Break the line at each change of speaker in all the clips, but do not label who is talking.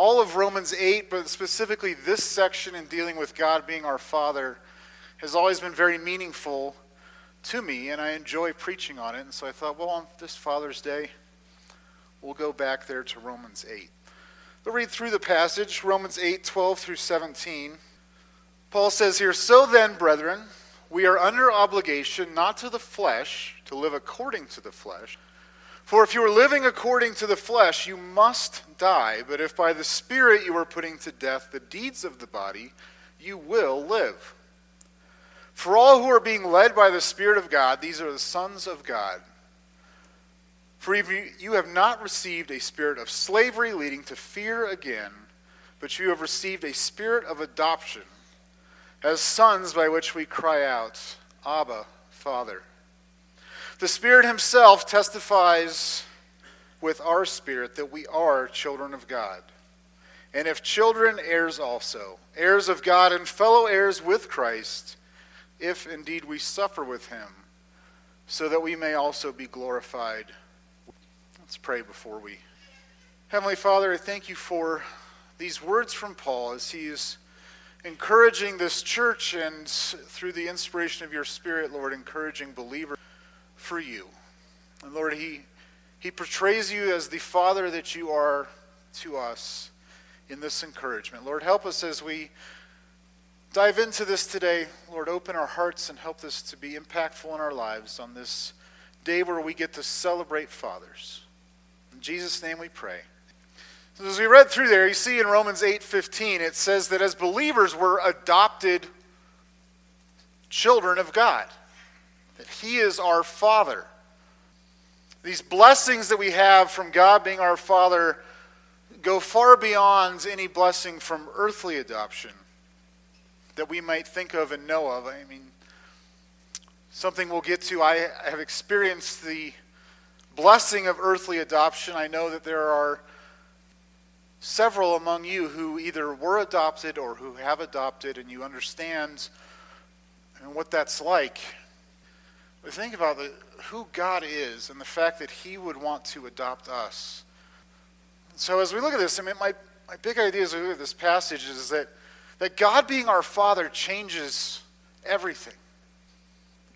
all of Romans 8, but specifically this section in dealing with God being our Father, has always been very meaningful to me, and I enjoy preaching on it. And so I thought, well, on this Father's Day, we'll go back there to Romans 8. We'll read through the passage, Romans 8, 12 through 17. Paul says here, So then, brethren, we are under obligation not to the flesh, to live according to the flesh. For if you are living according to the flesh, you must die. But if by the Spirit you are putting to death the deeds of the body, you will live. For all who are being led by the Spirit of God, these are the sons of God. For you have not received a spirit of slavery leading to fear again, but you have received a spirit of adoption as sons by which we cry out, Abba, Father. The Spirit Himself testifies with our spirit that we are children of God. And if children, heirs also, heirs of God and fellow heirs with Christ, if indeed we suffer with Him, so that we may also be glorified. Let's pray before we. Heavenly Father, I thank you for these words from Paul as he is encouraging this church and through the inspiration of your Spirit, Lord, encouraging believers for you. And Lord, he, he portrays you as the Father that you are to us in this encouragement. Lord, help us as we dive into this today. Lord, open our hearts and help this to be impactful in our lives on this day where we get to celebrate fathers. In Jesus' name we pray. So as we read through there, you see in Romans 8:15 it says that as believers we're adopted children of God He is our Father. These blessings that we have from God being our Father go far beyond any blessing from earthly adoption that we might think of and know of. I mean, something we'll get to. I have experienced the blessing of earthly adoption. I know that there are several among you who either were adopted or who have adopted, and you understand and what that's like. We think about the, who God is and the fact that He would want to adopt us. So as we look at this, I mean, my, my big idea as we look at this passage is that, that God being our Father changes everything.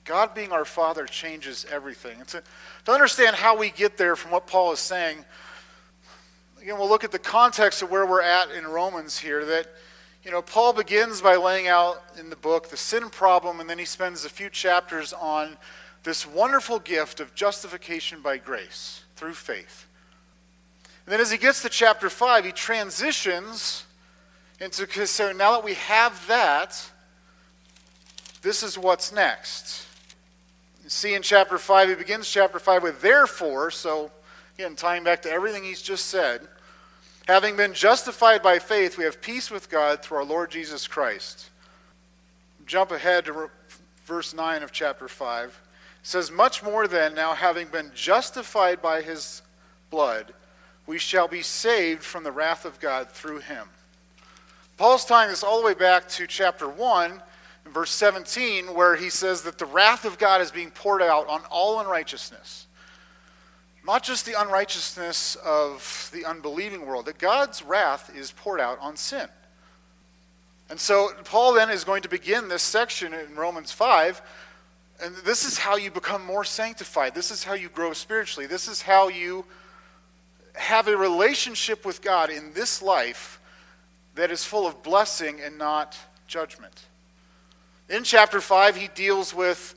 God being our Father changes everything. And to, to understand how we get there from what Paul is saying, again, we'll look at the context of where we're at in Romans here. That, you know, Paul begins by laying out in the book the sin problem, and then he spends a few chapters on this wonderful gift of justification by grace through faith. And then as he gets to chapter 5, he transitions into so now that we have that, this is what's next. You see in chapter 5, he begins chapter 5 with therefore, so again, tying back to everything he's just said. Having been justified by faith, we have peace with God through our Lord Jesus Christ. Jump ahead to verse 9 of chapter 5. It says, Much more then, now having been justified by his blood, we shall be saved from the wrath of God through him. Paul's tying this all the way back to chapter 1, verse 17, where he says that the wrath of God is being poured out on all unrighteousness not just the unrighteousness of the unbelieving world, that God's wrath is poured out on sin. And so Paul then is going to begin this section in Romans 5. And this is how you become more sanctified. This is how you grow spiritually. This is how you have a relationship with God in this life that is full of blessing and not judgment. In chapter 5, he deals with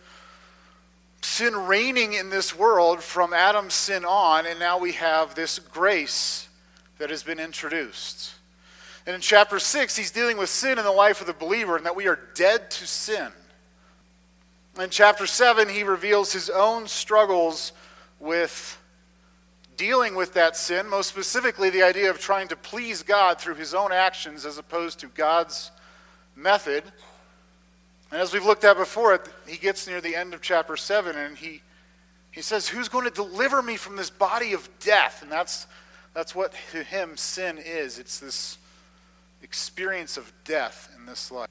sin reigning in this world from Adam's sin on, and now we have this grace that has been introduced. And in chapter 6, he's dealing with sin in the life of the believer and that we are dead to sin. In chapter 7, he reveals his own struggles with dealing with that sin, most specifically, the idea of trying to please God through his own actions as opposed to God's method. And as we've looked at before, he gets near the end of chapter 7 and he, he says, Who's going to deliver me from this body of death? And that's, that's what to him sin is it's this experience of death in this life.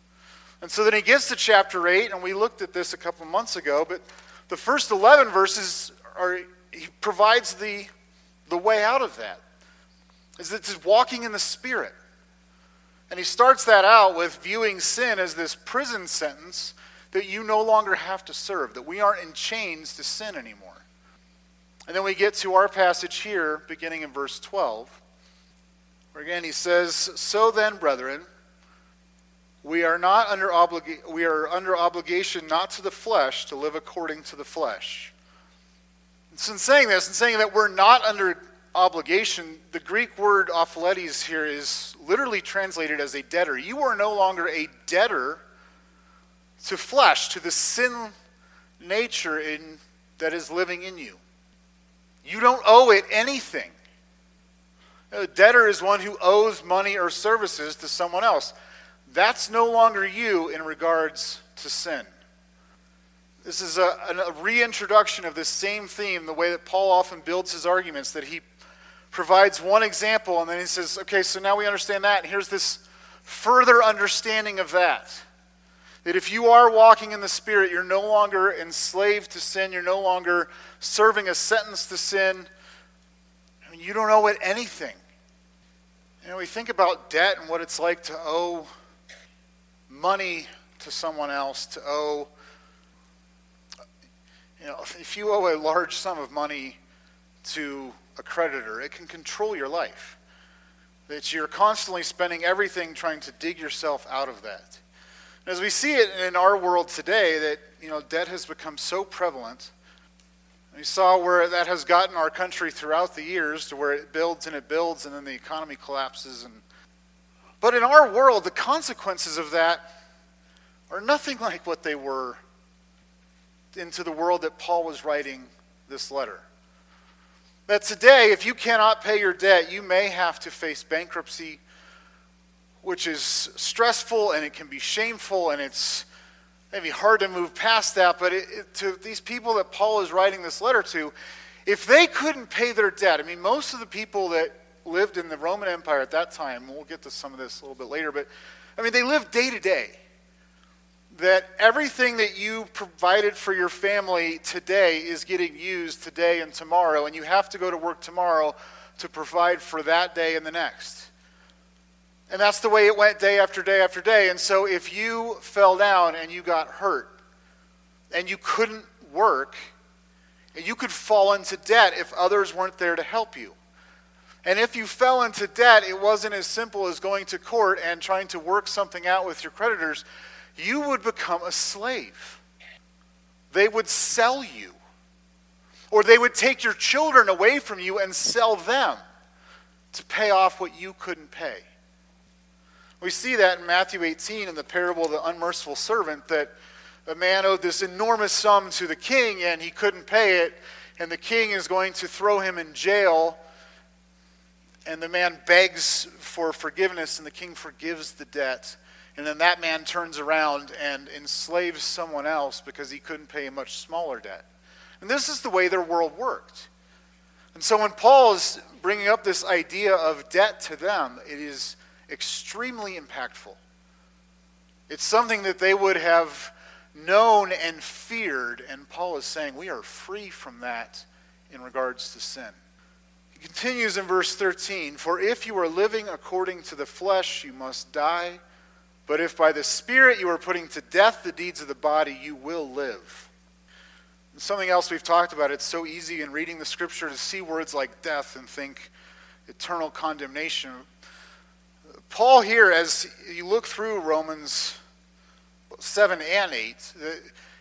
And so then he gets to chapter 8, and we looked at this a couple months ago, but the first 11 verses are, he provides the, the way out of that. is that it's walking in the Spirit. And he starts that out with viewing sin as this prison sentence that you no longer have to serve, that we aren't in chains to sin anymore. And then we get to our passage here, beginning in verse 12, where again he says, So then, brethren, we are not under obliga- we are under obligation not to the flesh to live according to the flesh. So in saying this, and saying that we're not under obligation, the Greek word opheiletes here is literally translated as a debtor. You are no longer a debtor to flesh, to the sin nature in, that is living in you. You don't owe it anything. A debtor is one who owes money or services to someone else. That's no longer you in regards to sin. This is a, a reintroduction of this same theme, the way that Paul often builds his arguments, that he provides one example and then he says, okay, so now we understand that, and here's this further understanding of that. That if you are walking in the Spirit, you're no longer enslaved to sin, you're no longer serving a sentence to sin. I mean, you don't owe it anything. You know, we think about debt and what it's like to owe money to someone else, to owe you know, if you owe a large sum of money to a creditor, it can control your life. That you're constantly spending everything trying to dig yourself out of that. And as we see it in our world today, that you know, debt has become so prevalent. We saw where that has gotten our country throughout the years to where it builds and it builds and then the economy collapses and but in our world the consequences of that are nothing like what they were into the world that Paul was writing this letter. That today, if you cannot pay your debt, you may have to face bankruptcy, which is stressful and it can be shameful and it's maybe hard to move past that. But it, it, to these people that Paul is writing this letter to, if they couldn't pay their debt, I mean, most of the people that lived in the Roman Empire at that time, we'll get to some of this a little bit later, but I mean, they lived day to day that everything that you provided for your family today is getting used today and tomorrow, and you have to go to work tomorrow to provide for that day and the next. And that's the way it went day after day after day. And so if you fell down and you got hurt and you couldn't work, and you could fall into debt if others weren't there to help you. And if you fell into debt, it wasn't as simple as going to court and trying to work something out with your creditors you would become a slave. They would sell you. Or they would take your children away from you and sell them to pay off what you couldn't pay. We see that in Matthew 18 in the parable of the unmerciful servant that a man owed this enormous sum to the king and he couldn't pay it, and the king is going to throw him in jail. And the man begs for forgiveness, and the king forgives the debt. And then that man turns around and enslaves someone else because he couldn't pay a much smaller debt. And this is the way their world worked. And so when Paul is bringing up this idea of debt to them, it is extremely impactful. It's something that they would have known and feared, and Paul is saying we are free from that in regards to sin. He continues in verse 13 For if you are living according to the flesh, you must die. But if by the Spirit you are putting to death the deeds of the body, you will live. And something else we've talked about, it's so easy in reading the scripture to see words like death and think eternal condemnation. Paul, here, as you look through Romans 7 and 8, uh,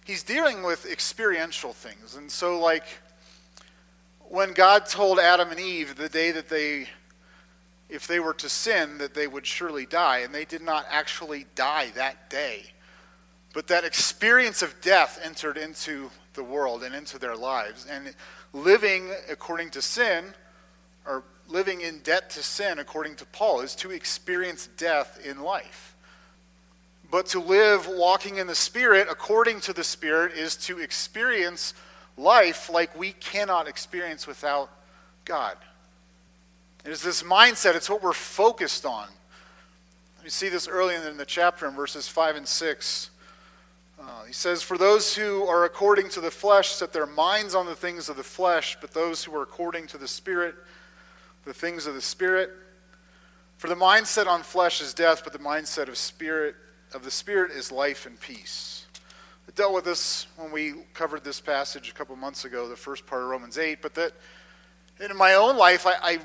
he's dealing with experiential things. And so, like, when God told Adam and Eve the day that they if they were to sin, that they would surely die. And they did not actually die that day. But that experience of death entered into the world and into their lives. And living according to sin, or living in debt to sin, according to Paul, is to experience death in life. But to live walking in the Spirit, according to the Spirit, is to experience life like we cannot experience without God. It is this mindset, it's what we're focused on. You see this early in the chapter in verses 5 and 6. Uh, he says, For those who are according to the flesh set their minds on the things of the flesh, but those who are according to the Spirit, the things of the Spirit. For the mindset on flesh is death, but the mindset of spirit of the spirit is life and peace. I dealt with this when we covered this passage a couple months ago, the first part of Romans 8, but that in my own life, I, I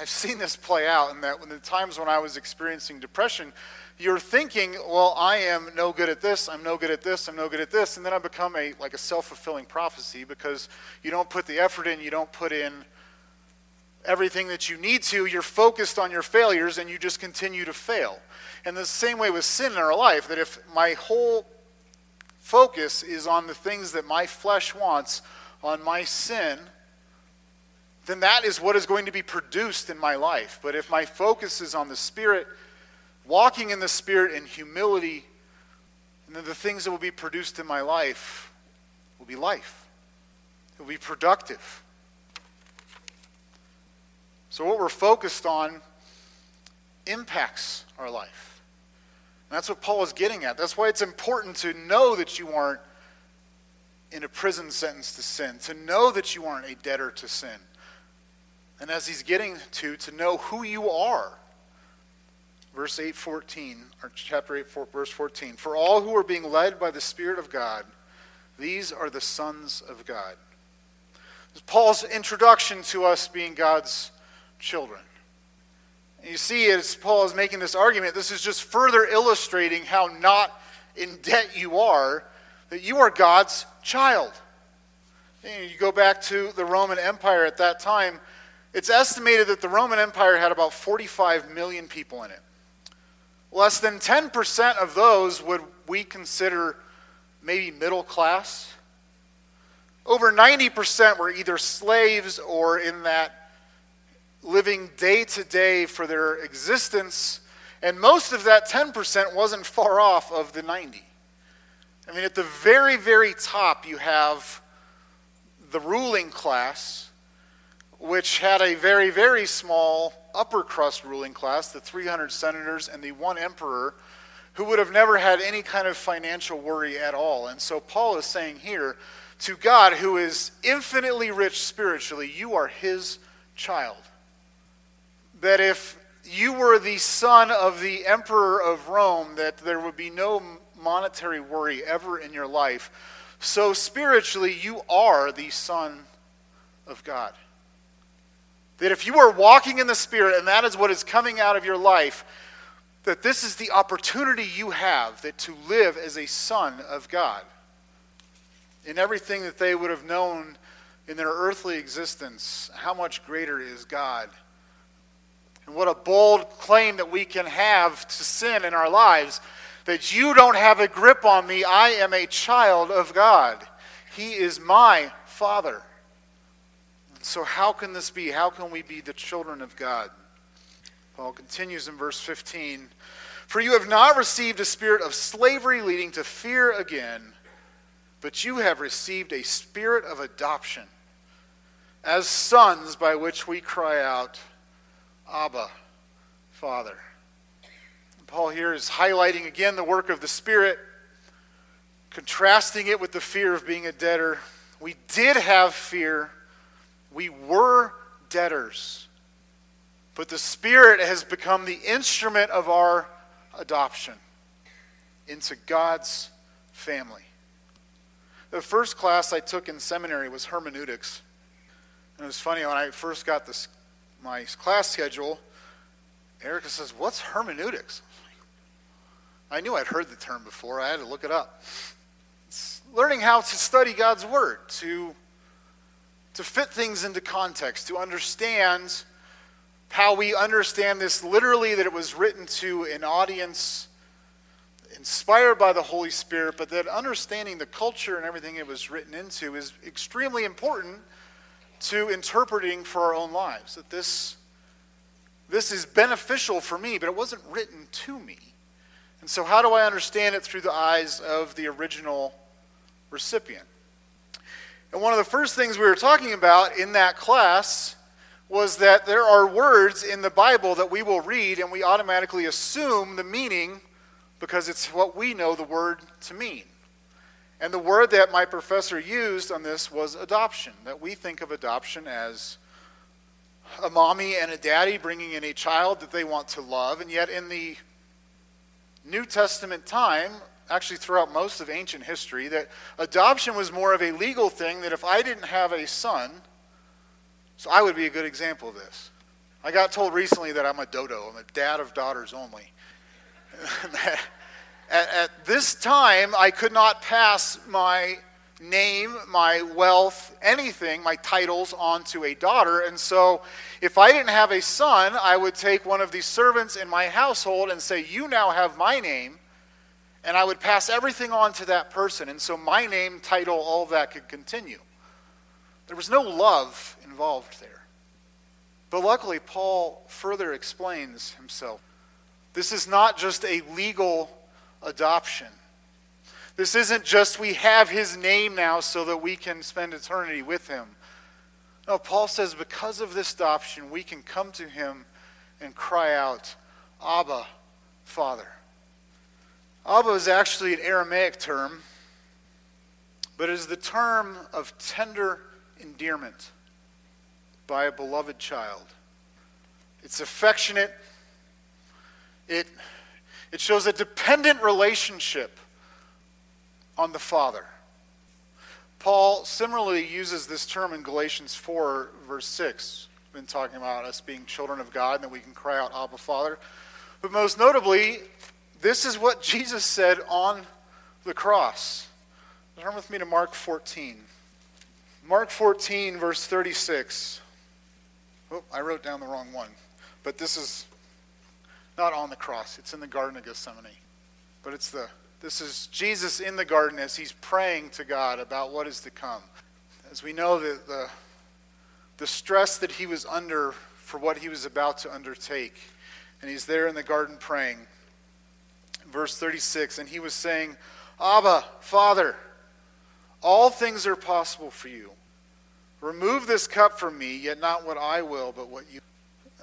I've seen this play out in that when the times when I was experiencing depression, you're thinking, well, I am no good at this, I'm no good at this, I'm no good at this, and then I become a like a self-fulfilling prophecy because you don't put the effort in, you don't put in everything that you need to, you're focused on your failures and you just continue to fail. And the same way with sin in our life, that if my whole focus is on the things that my flesh wants, on my sin, then that is what is going to be produced in my life. But if my focus is on the Spirit, walking in the Spirit in humility, then the things that will be produced in my life will be life. It will be productive. So, what we're focused on impacts our life. And that's what Paul is getting at. That's why it's important to know that you aren't in a prison sentence to sin, to know that you aren't a debtor to sin. And as he's getting to, to know who you are. Verse 8:14, or chapter 8, four, verse 14. For all who are being led by the Spirit of God, these are the sons of God. Paul's introduction to us being God's children. And you see, as Paul is making this argument, this is just further illustrating how not in debt you are, that you are God's child. You go back to the Roman Empire at that time, it's estimated that the Roman Empire had about 45 million people in it. Less than 10% of those would we consider maybe middle class. Over 90% were either slaves or in that living day to day for their existence. And most of that 10% wasn't far off of the 90. I mean, at the very, very top, you have the ruling class which had a very, very small upper crust ruling class, the 300 senators and the one emperor, who would have never had any kind of financial worry at all. And so Paul is saying here to God, who is infinitely rich spiritually, you are his child. That if you were the son of the emperor of Rome, that there would be no monetary worry ever in your life. So spiritually, you are the son of God. That if you are walking in the Spirit and that is what is coming out of your life, that this is the opportunity you have that to live as a son of God. In everything that they would have known in their earthly existence, how much greater is God? And what a bold claim that we can have to sin in our lives that you don't have a grip on me. I am a child of God. He is my Father. So, how can this be? How can we be the children of God? Paul continues in verse 15 For you have not received a spirit of slavery leading to fear again, but you have received a spirit of adoption as sons by which we cry out, Abba, Father. Paul here is highlighting again the work of the Spirit, contrasting it with the fear of being a debtor. We did have fear we were debtors, but the Spirit has become the instrument of our adoption into God's family. The first class I took in seminary was hermeneutics. And it was funny when I first got this, my class schedule, Erica says, What's hermeneutics? I knew I'd heard the term before. I had to look it up. It's learning how to study God's Word, to to fit things into context, to understand how we understand this literally that it was written to an audience inspired by the Holy Spirit, but that understanding the culture and everything it was written into is extremely important to interpreting for our own lives. That this, this is beneficial for me, but it wasn't written to me. And so, how do I understand it through the eyes of the original recipient? And one of the first things we were talking about in that class was that there are words in the Bible that we will read and we automatically assume the meaning because it's what we know the word to mean. And the word that my professor used on this was adoption, that we think of adoption as a mommy and a daddy bringing in a child that they want to love, and yet in the New Testament time, actually throughout most of ancient history, that adoption was more of a legal thing, that if I didn't have a son, so I would be a good example of this. I got told recently that I'm a dodo, I'm a dad of daughters only. at, at this time, I could not pass my name, my wealth, anything, my titles onto a daughter. And so if I didn't have a son, I would take one of the servants in my household and say, You now have my name. And I would pass everything on to that person. And so my name, title, all of that could continue. There was no love involved there. But luckily, Paul further explains himself. This is not just a legal adoption. This isn't just we have his name now so that we can spend eternity with him. No, Paul says because of this adoption, we can come to him and cry out, Abba, Father. Abba is actually an Aramaic term, but it is the term of tender endearment by a beloved child. It's affectionate. It, it shows a dependent relationship on the Father. Paul similarly uses this term in Galatians 4, verse 6. We've been talking about us being children of God and that we can cry out, Abba, Father. But most notably, this is what Jesus said on the cross. Turn with me to Mark 14. Mark 14, verse 36. Oh, I wrote down the wrong one. But this is not on the cross, it's in the Garden of Gethsemane. But it's the this is Jesus in the garden as he's praying to God about what is to come. As we know that the, the stress that he was under for what he was about to undertake, and he's there in the garden praying. Verse 36, and he was saying, Abba, Father, all things are possible for you. Remove this cup from me, yet not what I will, but what you.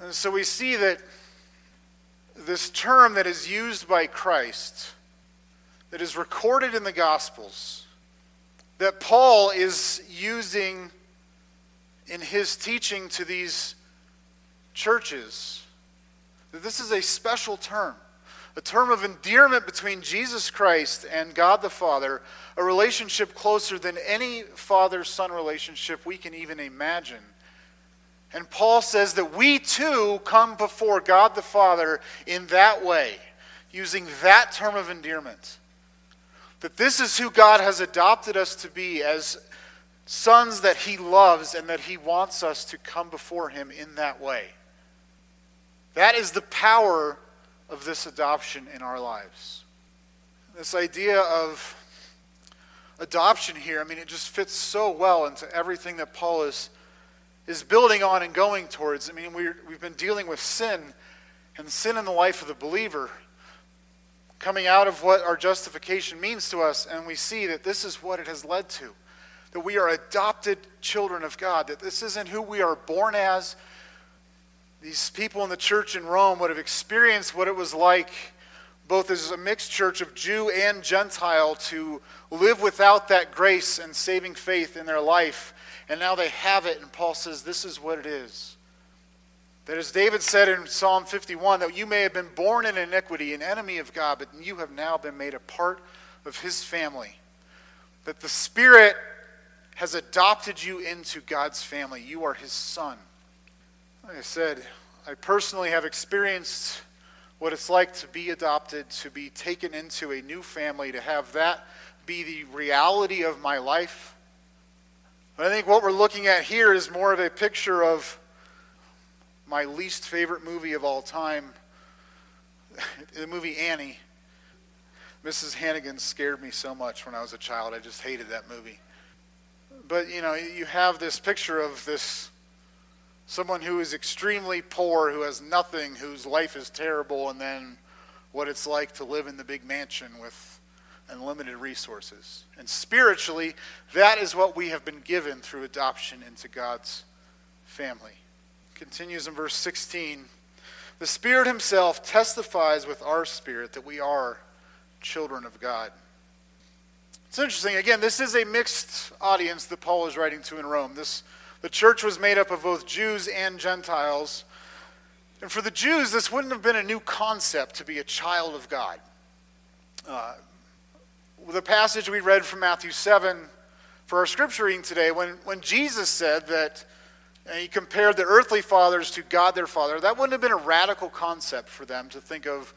And so we see that this term that is used by Christ that is recorded in the Gospels that Paul is using in his teaching to these churches. That this is a special term, a term of endearment between Jesus Christ and God the Father, a relationship closer than any father son relationship we can even imagine. And Paul says that we too come before God the Father in that way, using that term of endearment. That this is who God has adopted us to be as sons that He loves and that He wants us to come before Him in that way. That is the power of this adoption in our lives. This idea of adoption here, I mean, it just fits so well into everything that Paul is, is building on and going towards. I mean, we we've been dealing with sin and sin in the life of the believer coming out of what our justification means to us, and we see that this is what it has led to. That we are adopted children of God, that this isn't who we are born as. These people in the church in Rome would have experienced what it was like, both as a mixed church of Jew and Gentile, to live without that grace and saving faith in their life. And now they have it, and Paul says, This is what it is. That as David said in Psalm 51, that you may have been born in iniquity, an enemy of God, but you have now been made a part of his family. That the Spirit has adopted you into God's family. You are his son. I said, I personally have experienced what it's like to be adopted, to be taken into a new family, to have that be the reality of my life. But I think what we're looking at here is more of a picture of my least favorite movie of all time, the movie Annie. Mrs. Hannigan scared me so much when I was a child. I just hated that movie. But, you know, you have this picture of this someone who is extremely poor, who has nothing, whose life is terrible, and then what it's like to live in the big mansion with unlimited resources. And spiritually, that is what we have been given through adoption into God's family continues in verse 16. The Spirit Himself testifies with our spirit that we are children of God. It's interesting. Again, this is a mixed audience that Paul is writing to in Rome. This The church was made up of both Jews and Gentiles. And for the Jews, this wouldn't have been a new concept to be a child of God. Uh, the passage we read from Matthew 7 for our scripture reading today, when, when Jesus said that and he compared the earthly fathers to God their father, that wouldn't have been a radical concept for them to think of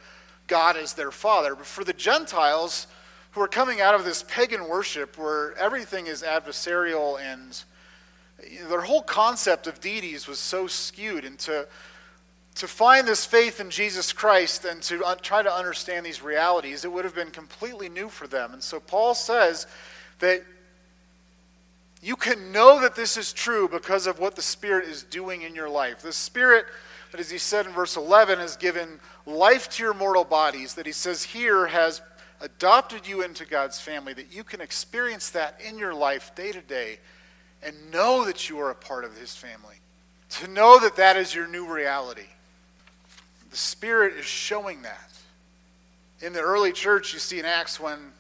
God as their father. But for the Gentiles who are coming out of this pagan worship where everything is adversarial and their whole concept of deities was so skewed, and to, to find this faith in Jesus Christ and to un- try to understand these realities, it would have been completely new for them. And so Paul says that you can know that this is true because of what the Spirit is doing in your life. The Spirit, that as he said in verse 11, has given life to your mortal bodies, that he says here has adopted you into God's family, that you can experience that in your life day to day and know that you are a part of his family. To know that that is your new reality. The Spirit is showing that. In the early church, you see in Acts when,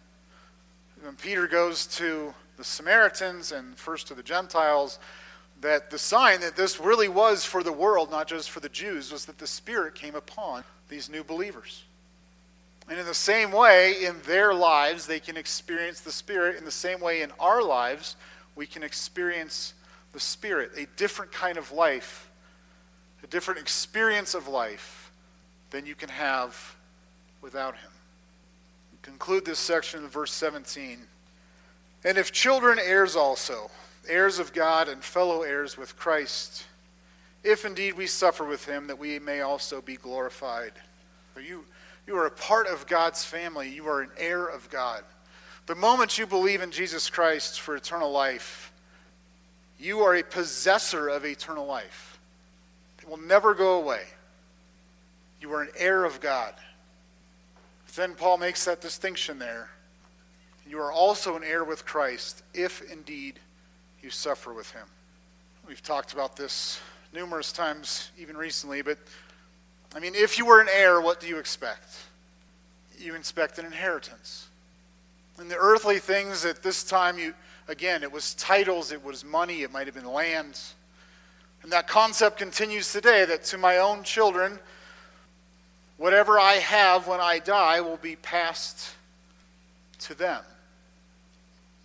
when Peter goes to the Samaritans and first to the Gentiles, that the sign that this really was for the world, not just for the Jews, was that the Spirit came upon these new believers. And in the same way, in their lives, they can experience the Spirit. In the same way, in our lives, we can experience the Spirit, a different kind of life, a different experience of life than you can have without Him. We conclude this section in verse 17. And if children, heirs also, heirs of God and fellow heirs with Christ, if indeed we suffer with him, that we may also be glorified. For you, you are a part of God's family, you are an heir of God. The moment you believe in Jesus Christ for eternal life, you are a possessor of eternal life. It will never go away. You are an heir of God. Then Paul makes that distinction there you are also an heir with Christ, if indeed you suffer with him. We've talked about this numerous times, even recently, but I mean, if you were an heir, what do you expect? You expect an inheritance. And the earthly things at this time, you again, it was titles, it was money, it might have been lands. And that concept continues today that to my own children, whatever I have when I die will be passed to them.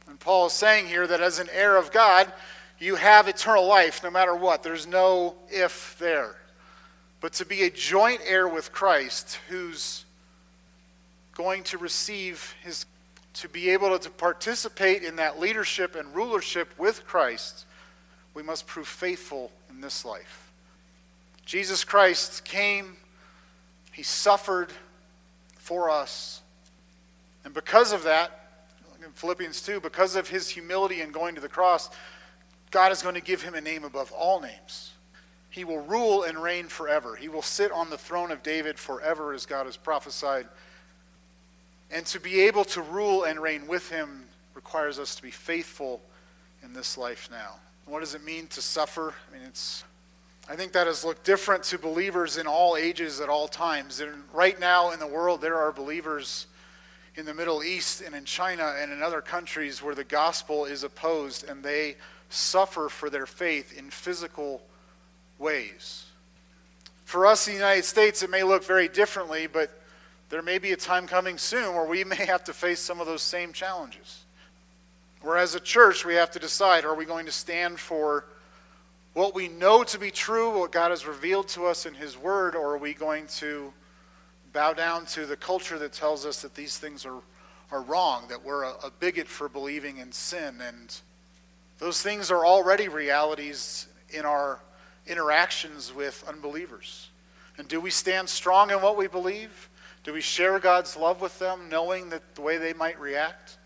And Paul is saying here that as an heir of God, you have eternal life no matter what. There's no if there. But to be a joint heir with Christ, who's going to receive his, to be able to participate in that leadership and rulership with Christ, we must prove faithful in this life. Jesus Christ came, he suffered for us. And because of that, in Philippians 2, because of his humility and going to the cross, God is going to give him a name above all names. He will rule and reign forever. He will sit on the throne of David forever, as God has prophesied. And to be able to rule and reign with him requires us to be faithful in this life now. What does it mean to suffer? I mean, it's. I think that has looked different to believers in all ages at all times. And right now in the world, there are believers in the Middle East and in China and in other countries where the gospel is opposed and they suffer for their faith in physical ways. For us in the United States, it may look very differently, but there may be a time coming soon where we may have to face some of those same challenges. Where as a church, we have to decide are we going to stand for what we know to be true, what God has revealed to us in His Word, or are we going to bow down to the culture that tells us that these things are, are wrong, that we're a, a bigot for believing in sin. And those things are already realities in our interactions with unbelievers. And do we stand strong in what we believe? Do we share God's love with them, knowing that the way they might react?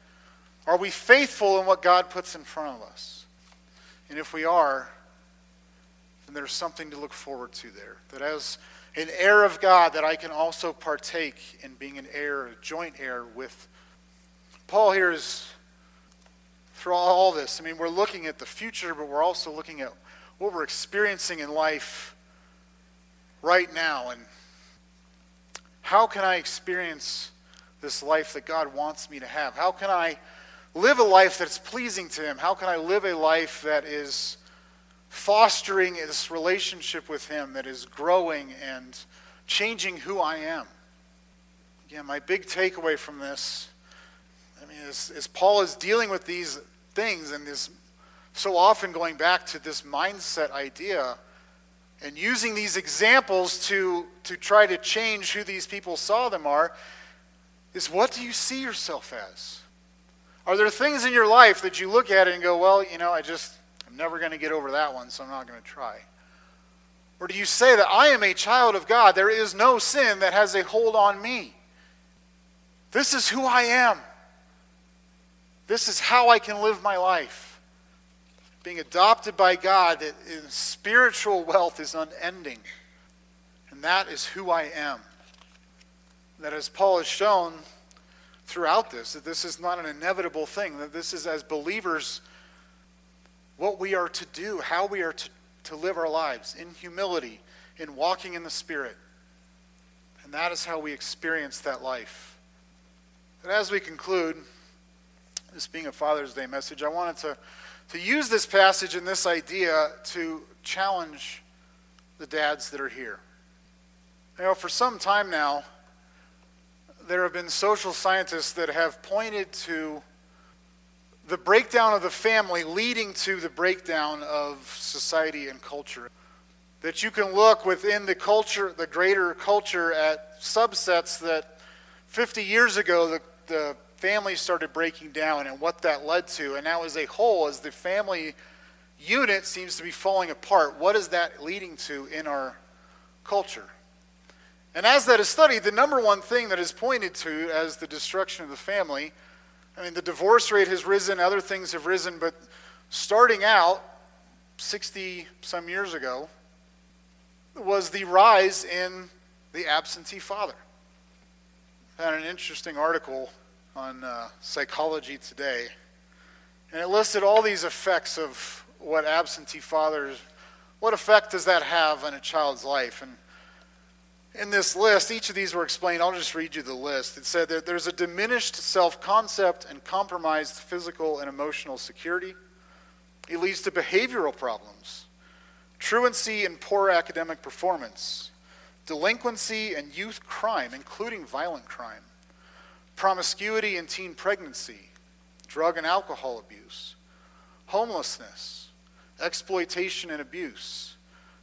Are we faithful in what God puts in front of us? And if we are, then there's something to look forward to there. That as an heir of God, that I can also partake in being an heir, a joint heir with. Paul here is, through all this, I mean, we're looking at the future, but we're also looking at what we're experiencing in life right now. And how can I experience this life that God wants me to have? How can I live a life that's pleasing to Him? How can I live a life that is fostering this relationship with Him that is growing and changing who I am. Again, my big takeaway from this, I mean, as, is Paul is dealing with these things and is so often going back to this mindset idea and using these examples to, to try to change who these people saw them are, is what do you see yourself as? Are there things in your life that you look at and go, well, you know, I just, I'm never going to get over that one, so I'm not going to try? Or do you say that I am a child of God? There is no sin that has a hold on me. This is who I am. This is how I can live my life. Being adopted by God, that spiritual wealth is unending. And that is who I am. That as Paul has shown throughout this, that this is not an inevitable thing, that this is as believers what we are to do, how we are to, to live our lives in humility, in walking in the Spirit. And that is how we experience that life. And as we conclude, this being a Father's Day message, I wanted to, to use this passage and this idea to challenge the dads that are here. You know, for some time now, there have been social scientists that have pointed to the breakdown of the family leading to the breakdown of society and culture. That you can look within the culture, the greater culture, at subsets that 50 years ago the, the families started breaking down and what that led to. And now, as a whole, as the family unit seems to be falling apart, what is that leading to in our culture? And as that is studied, the number one thing that is pointed to as the destruction of the family, I mean, the divorce rate has risen, other things have risen, but starting out 60 some years ago was the rise in the absentee father. Had an interesting article on uh, Psychology Today, and it listed all these effects of what absentee fathers, what effect does that have on a child's life? And in this list, each of these were explained. I'll just read you the list. It said that there's a diminished self concept and compromised physical and emotional security. It leads to behavioral problems, truancy and poor academic performance, delinquency and youth crime, including violent crime, promiscuity and teen pregnancy, drug and alcohol abuse, homelessness, exploitation and abuse,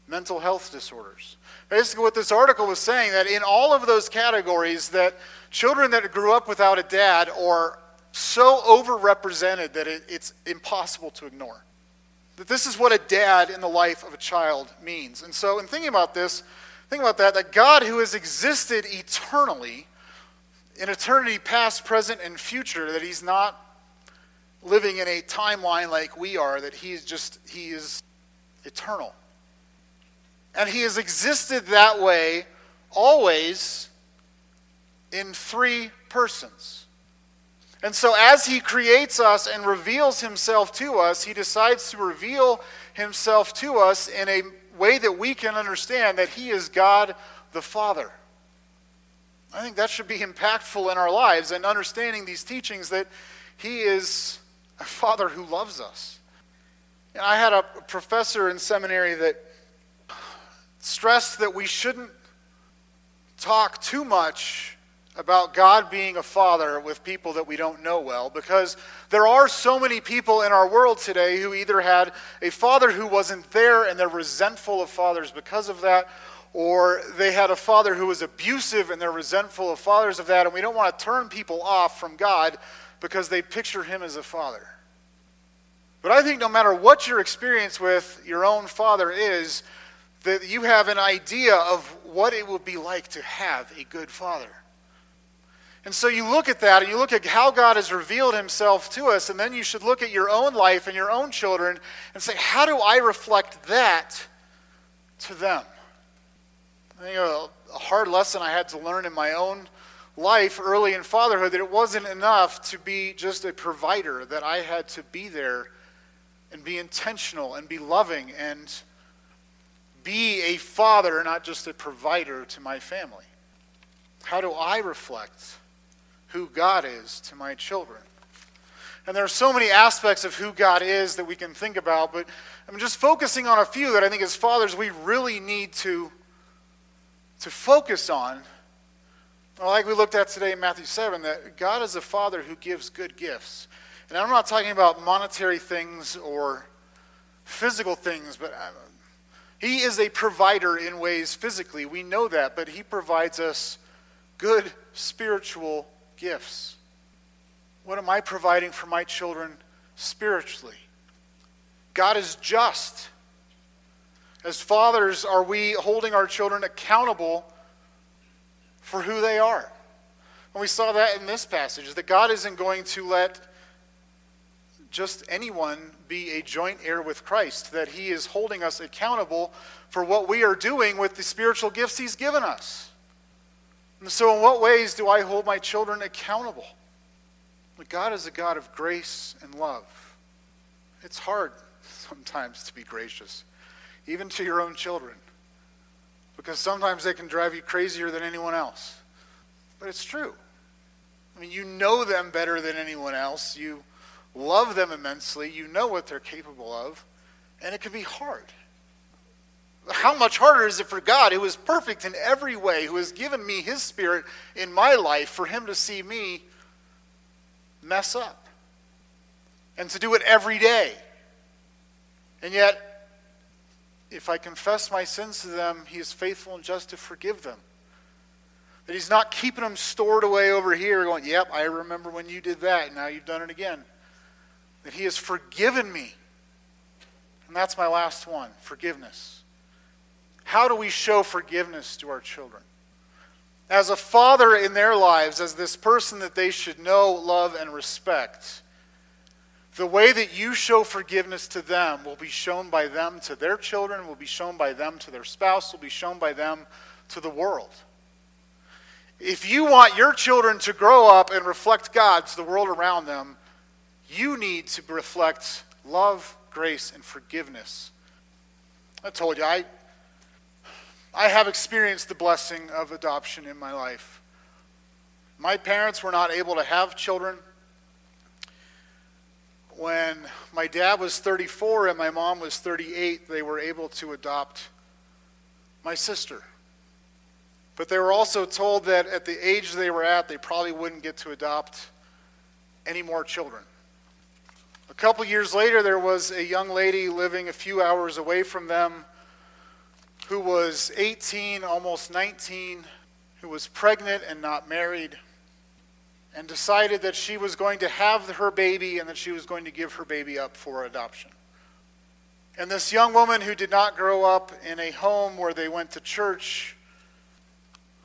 mental health disorders. Basically, what this article was saying that in all of those categories, that children that grew up without a dad are so overrepresented that it, it's impossible to ignore. That this is what a dad in the life of a child means. And so, in thinking about this, think about that, that God who has existed eternally, in eternity past, present, and future, that he's not living in a timeline like we are, that he's just, he is eternal. And he has existed that way always in three persons. And so, as he creates us and reveals himself to us, he decides to reveal himself to us in a way that we can understand that he is God the Father. I think that should be impactful in our lives and understanding these teachings that he is a father who loves us. And I had a professor in seminary that stressed that we shouldn't talk too much about God being a father with people that we don't know well because there are so many people in our world today who either had a father who wasn't there and they're resentful of fathers because of that, or they had a father who was abusive and they're resentful of fathers of that, and we don't want to turn people off from God because they picture him as a father. But I think no matter what your experience with your own father is, that you have an idea of what it would be like to have a good father. And so you look at that and you look at how God has revealed himself to us, and then you should look at your own life and your own children and say, how do I reflect that to them? I think a, a hard lesson I had to learn in my own life early in fatherhood that it wasn't enough to be just a provider, that I had to be there and be intentional and be loving and be a father, not just a provider to my family? How do I reflect who God is to my children? And there are so many aspects of who God is that we can think about, but I'm just focusing on a few that I think as fathers we really need to, to focus on. Like we looked at today in Matthew 7, that God is a father who gives good gifts. And I'm not talking about monetary things or physical things, but uh, He is a provider in ways physically. We know that, but He provides us good spiritual gifts. What am I providing for my children spiritually? God is just. As fathers, are we holding our children accountable for who they are? And we saw that in this passage that God isn't going to let just anyone be a joint heir with Christ, that He is holding us accountable for what we are doing with the spiritual gifts He's given us. And so, in what ways do I hold my children accountable? But God is a God of grace and love. It's hard sometimes to be gracious, even to your own children, because sometimes they can drive you crazier than anyone else. But it's true. I mean, you know them better than anyone else. You love them immensely. You know what they're capable of. And it can be hard. How much harder is it for God, who is perfect in every way, who has given me his spirit in my life, for him to see me mess up and to do it every day. And yet, if I confess my sins to them, He is faithful and just to forgive them. That He's not keeping them stored away over here, going, Yep, I remember when you did that, and now you've done it again. That He has forgiven me. And that's my last one forgiveness. How do we show forgiveness to our children? as a father in their lives, as this person that they should know, love, and respect, the way that you show forgiveness to them will be shown by them to their children, will be shown by them to their spouse, will be shown by them to the world. If you want your children to grow up and reflect God to the world around them, you need to reflect love, grace, and forgiveness. I told you, I, I have experienced the blessing of adoption in my life. My parents were not able to have children. When my dad was 34 and my mom was 38, they were able to adopt my sister. But they were also told that at the age they were at, they probably wouldn't get to adopt any more children. A couple years later, there was a young lady living a few hours away from them who was 18, almost 19, who was pregnant and not married, and decided that she was going to have her baby and that she was going to give her baby up for adoption. And this young woman who did not grow up in a home where they went to church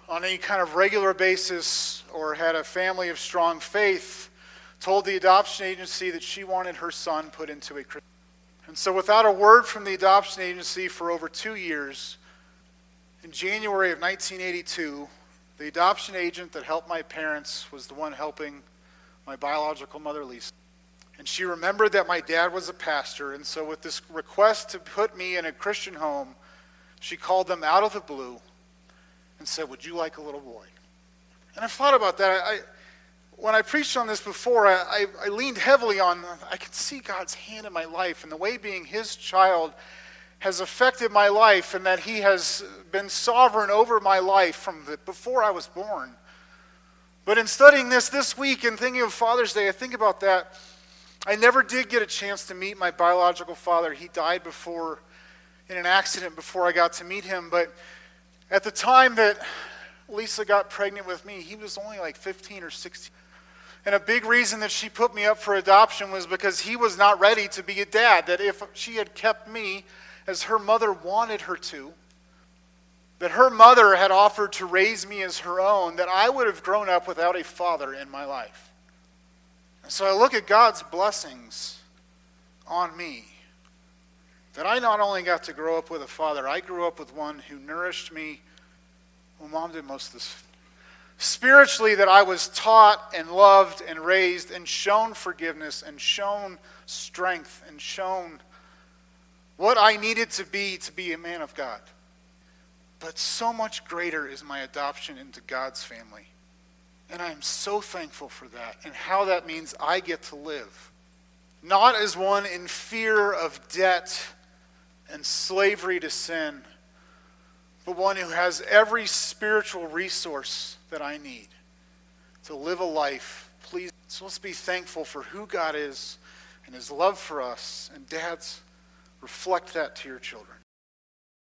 on any kind of regular basis or had a family of strong faith told the adoption agency that she wanted her son put into a Christian and so, without a word from the adoption agency for over two years, in January of 1982, the adoption agent that helped my parents was the one helping my biological mother, Lisa. And she remembered that my dad was a pastor, and so, with this request to put me in a Christian home, she called them out of the blue and said, Would you like a little boy? And I thought about that. I, when I preached on this before, I, I, I, leaned heavily on I can see God's hand in my life and the way being His child has affected my life and that He has been sovereign over my life from the, before I was born. But in studying this this week and thinking of Father's Day, I think about that. I never did get a chance to meet my biological father. He died before, in an accident before I got to meet him. But at the time that Lisa got pregnant with me, he was only like 15 or 16. And a big reason that she put me up for adoption was because he was not ready to be a dad. That if she had kept me as her mother wanted her to, that her mother had offered to raise me as her own, that I would have grown up without a father in my life. And so I look at God's blessings on me. That I not only got to grow up with a father, I grew up with one who nourished me. Well, mom did most of this spiritually that I was taught and loved and raised and shown forgiveness and shown strength and shown what I needed to be to be a man of God. But so much greater is my adoption into God's family. And I am so thankful for that and how that means I get to live. Not as one in fear of debt and slavery to sin, but one who has every spiritual resource that I need to live a life. Please, so let's be thankful for who God is and his love for us. And dads, reflect that to your children.